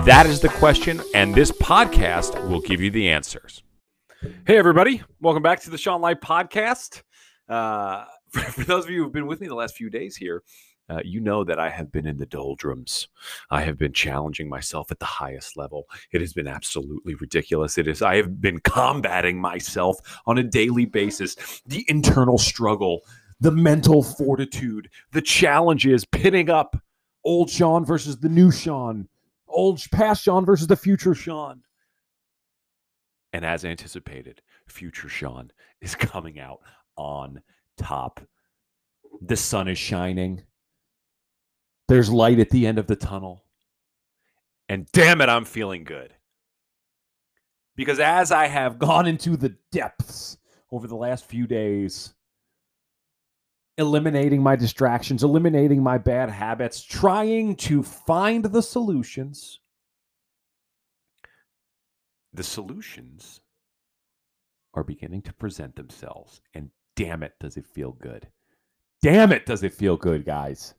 That is the question, and this podcast will give you the answers. Hey, everybody. Welcome back to the Sean Light Podcast. Uh, for, for, those of you who've been with me the last few days here, uh, you know that I have been in the doldrums. I have been challenging myself at the highest level. It has been absolutely ridiculous. It is. I have been combating myself on a daily basis. The internal struggle, the mental fortitude, the challenges, pitting up old Sean versus the new Sean old past Sean versus the future Sean. And as anticipated, future Sean is coming out on top. The sun is shining. There's light at the end of the tunnel. And damn it, I'm feeling good. Because as I have gone into the depths over the last few days, eliminating my distractions, eliminating my bad habits, trying to find the solutions. The solutions are beginning to present themselves. And damn it, does it feel good. Damn it, does it feel good, guys.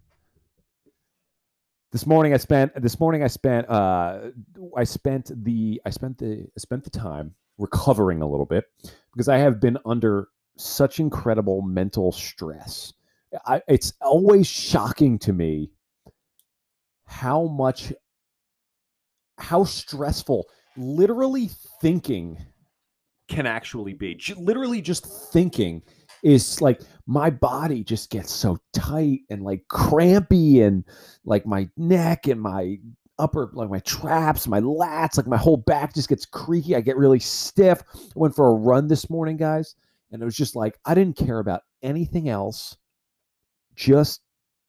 This morning I spent this morning I spent uh I spent the I spent the I spent the time recovering a little bit because I have been under such incredible mental stress. I, it's always shocking to me how much, how stressful literally thinking can actually be. Literally just thinking is like my body just gets so tight and like crampy and like my neck and my upper like my traps my lats like my whole back just gets creaky i get really stiff i went for a run this morning guys and it was just like, I didn't care about anything else. Just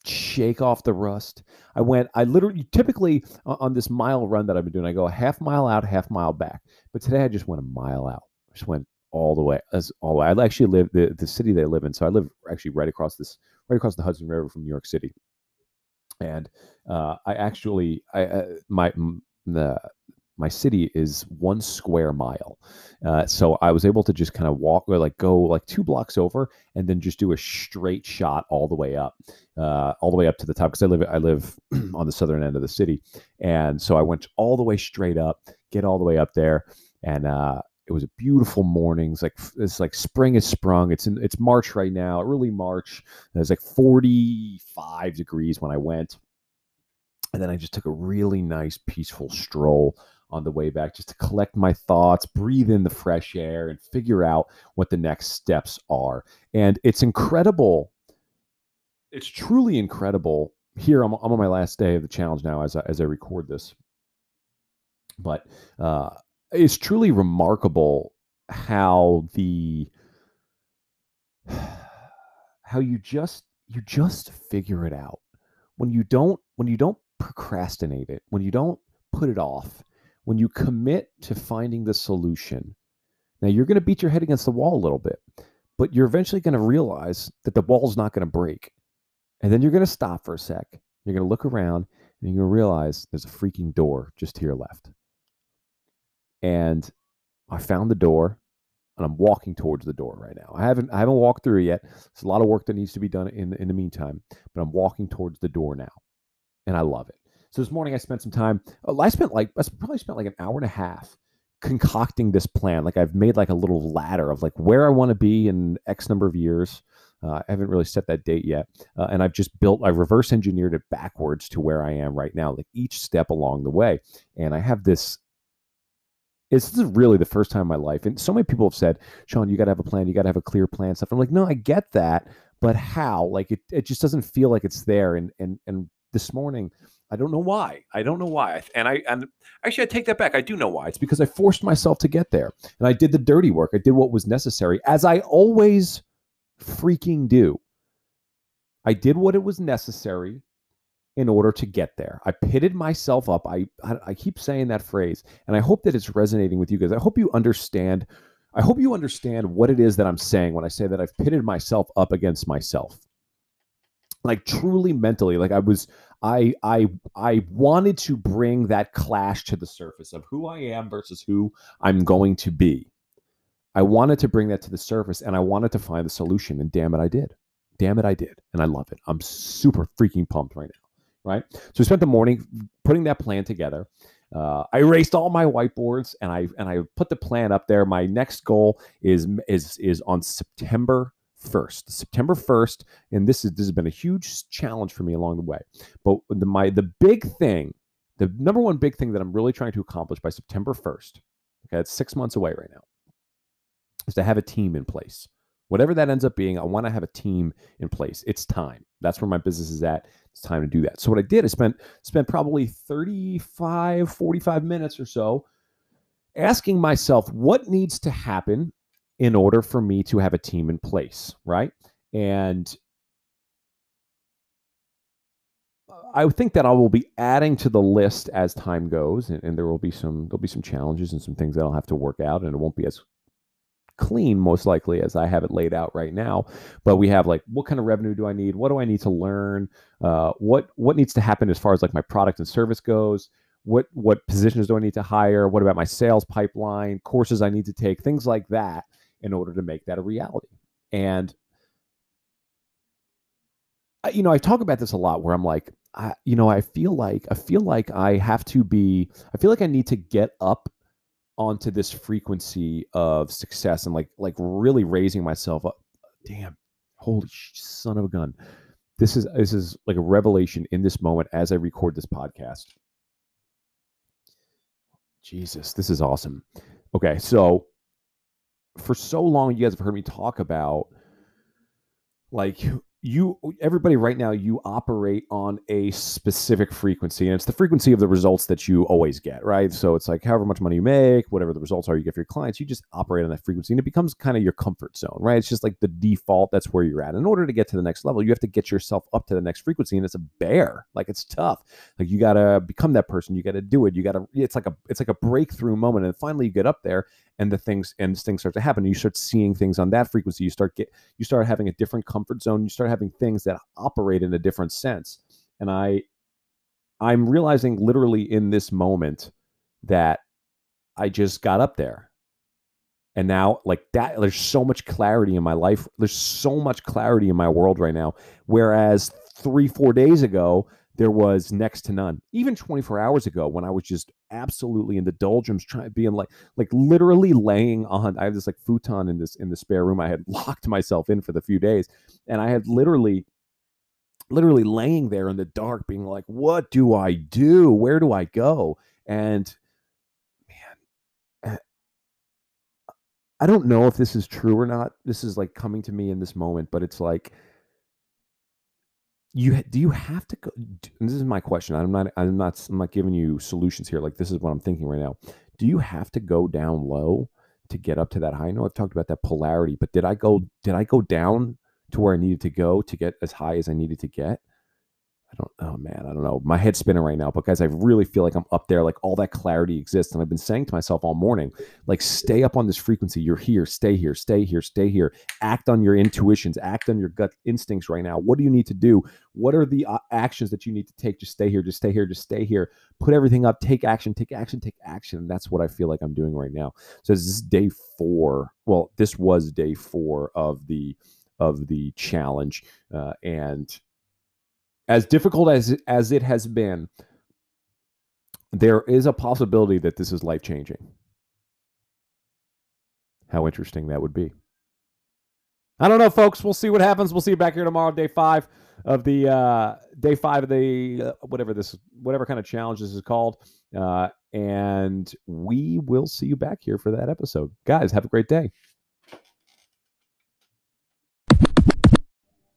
shake off the rust. I went, I literally, typically on this mile run that I've been doing, I go a half mile out, half mile back. But today I just went a mile out. I just went all the way, as all. I actually live the, the city they live in. So I live actually right across this, right across the Hudson River from New York City. And uh, I actually, I, uh, my, the my city is one square mile. Uh, so I was able to just kind of walk or like go like two blocks over and then just do a straight shot all the way up, uh, all the way up to the top because I live I live on the southern end of the city, and so I went all the way straight up, get all the way up there, and uh, it was a beautiful morning. It's like it's like spring has sprung. It's in it's March right now, early March. It was like 45 degrees when I went. And then I just took a really nice, peaceful stroll on the way back just to collect my thoughts, breathe in the fresh air, and figure out what the next steps are. And it's incredible. It's truly incredible. Here, I'm, I'm on my last day of the challenge now as I, as I record this. But uh, it's truly remarkable how the how you just you just figure it out when you don't when you don't procrastinate it when you don't put it off when you commit to finding the solution, now you're going to beat your head against the wall a little bit, but you're eventually going to realize that the wall's not going to break. And then you're going to stop for a sec. You're going to look around and you're going to realize there's a freaking door just to your left. And I found the door and I'm walking towards the door right now. I haven't I haven't walked through it yet. There's a lot of work that needs to be done in in the meantime, but I'm walking towards the door now. And I love it. So this morning I spent some time. Uh, I spent like I probably spent like an hour and a half concocting this plan. Like I've made like a little ladder of like where I want to be in X number of years. Uh, I haven't really set that date yet, uh, and I've just built. I reverse engineered it backwards to where I am right now, like each step along the way. And I have this this is really the first time in my life. And so many people have said, Sean, you got to have a plan. You got to have a clear plan. Stuff. I'm like, no, I get that, but how? Like it, it just doesn't feel like it's there. And and and this morning, I don't know why. I don't know why. And I and actually I take that back. I do know why. It's because I forced myself to get there. And I did the dirty work. I did what was necessary as I always freaking do. I did what it was necessary in order to get there. I pitted myself up. I, I, I keep saying that phrase, and I hope that it's resonating with you guys. I hope you understand. I hope you understand what it is that I'm saying when I say that I've pitted myself up against myself. Like truly mentally, like I was, I I I wanted to bring that clash to the surface of who I am versus who I'm going to be. I wanted to bring that to the surface, and I wanted to find the solution. And damn it, I did. Damn it, I did, and I love it. I'm super freaking pumped right now right? So we spent the morning putting that plan together. Uh, I erased all my whiteboards and I and I put the plan up there. My next goal is is is on September 1st. September 1st, and this is this has been a huge challenge for me along the way. But the my the big thing, the number one big thing that I'm really trying to accomplish by September 1st, okay, it's six months away right now, is to have a team in place. Whatever that ends up being, I want to have a team in place. It's time. That's where my business is at. It's time to do that. So what I did is spent spent probably 35, 45 minutes or so asking myself what needs to happen in order for me to have a team in place, right? And I think that I will be adding to the list as time goes, and, and, there will be some there'll be some challenges and some things that I'll have to work out, and it won't be as clean most likely as I have it laid out right now. But we have like what kind of revenue do I need? What do I need to learn? Uh, what what needs to happen as far as like my product and service goes? What what positions do I need to hire? What about my sales pipeline? Courses I need to take? Things like that in order to make that a reality. And you know, I talk about this a lot where I'm like, I, you know, I feel like I feel like I have to be I feel like I need to get up onto this frequency of success and like like really raising myself up. Damn holy son of a gun. This is this is like a revelation in this moment as i record this podcast. Jesus this is awesome. Okay so for so long you guys have heard me talk about like you everybody right now you operate on a specific frequency and it's the frequency of the results that you always get right? So it's like however much money you make whatever the results are you get for your clients you just operate on that frequency and it becomes kind of your comfort zone right? It's just like the default that's where you're at. In order to get to the next level you have to get yourself up to the next frequency and it's a bear like it's tough. Like you got to become that person you got to do it you got to it's like a it's like a breakthrough moment and finally you get up there and the things and things start to happen you start seeing things on that frequency you start get you start having a different comfort zone you start having things that operate in a different sense. And I I'm realizing literally in this moment that I just got up there. And now, like that, there's so much clarity in my life. There's so much clarity in my world right now. Whereas three, four days ago, there was next to none. Even 24 hours ago, when I was just absolutely in the doldrums, trying being like, like literally laying on. I have this like futon in this in the spare room. I had locked myself in for the few days, and I had literally, literally laying there in the dark, being like, "What do I do? Where do I go?" And man, eh, I don't know if this is true or not. This is like coming to me in this moment, but it's like you do you have to go this is my question i'm not i'm not i'm not giving you solutions here like this is what i'm thinking right now. Do you have to go down low to get up to that high? I know i've talked about that polarity but did i go did i go down to where i needed to go to get as high as i needed to get I don't, oh man, I don't know. My head's spinning right now because I really feel like I'm up there, like all that clarity exists. And I've been saying to myself all morning, like, stay up on this frequency. You're here, stay here, stay here, stay here. Act on your intuitions, act on your gut instincts right now. What do you need to do? What are the uh, actions that you need to take? Just stay here, just stay here, just stay here. Put everything up, take action, take action, take action. And that's what I feel like I'm doing right now. So this is day four. Well, this was day four of the of the challenge. Uh, and as difficult as as it has been, there is a possibility that this is life changing. How interesting that would be. I don't know, folks. We'll see what happens. We'll see you back here tomorrow, day five of the uh, day five of the uh, whatever this whatever kind of challenge this is called, uh, and we will see you back here for that episode, guys. Have a great day.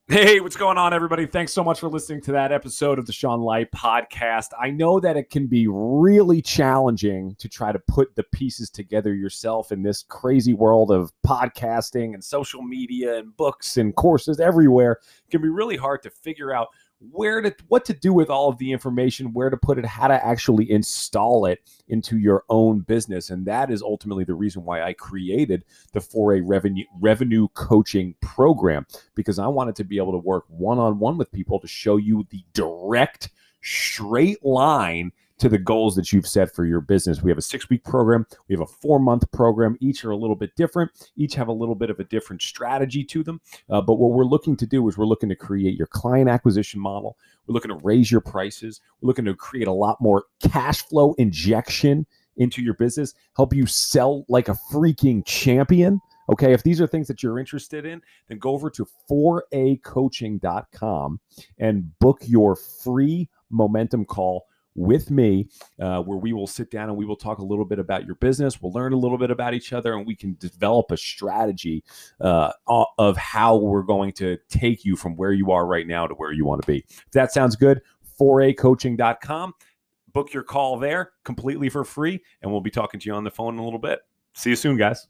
Hey, what's going on, everybody? Thanks so much for listening to that episode of the Sean Light podcast. I know that it can be really challenging to try to put the pieces together yourself in this crazy world of podcasting and social media and books and courses everywhere. It can be really hard to figure out where to what to do with all of the information, where to put it, how to actually install it into your own business. And that is ultimately the reason why I created the 4A revenue revenue coaching program because I wanted to be able to work one-on-one with people to show you the direct straight line to the goals that you've set for your business. We have a six week program, we have a four month program. Each are a little bit different, each have a little bit of a different strategy to them. Uh, but what we're looking to do is we're looking to create your client acquisition model, we're looking to raise your prices, we're looking to create a lot more cash flow injection into your business, help you sell like a freaking champion. Okay, if these are things that you're interested in, then go over to 4acoaching.com and book your free momentum call with me, uh, where we will sit down and we will talk a little bit about your business. We'll learn a little bit about each other and we can develop a strategy uh, of how we're going to take you from where you are right now to where you want to be. If that sounds good, 4acoaching.com. Book your call there completely for free, and we'll be talking to you on the phone in a little bit. See you soon, guys.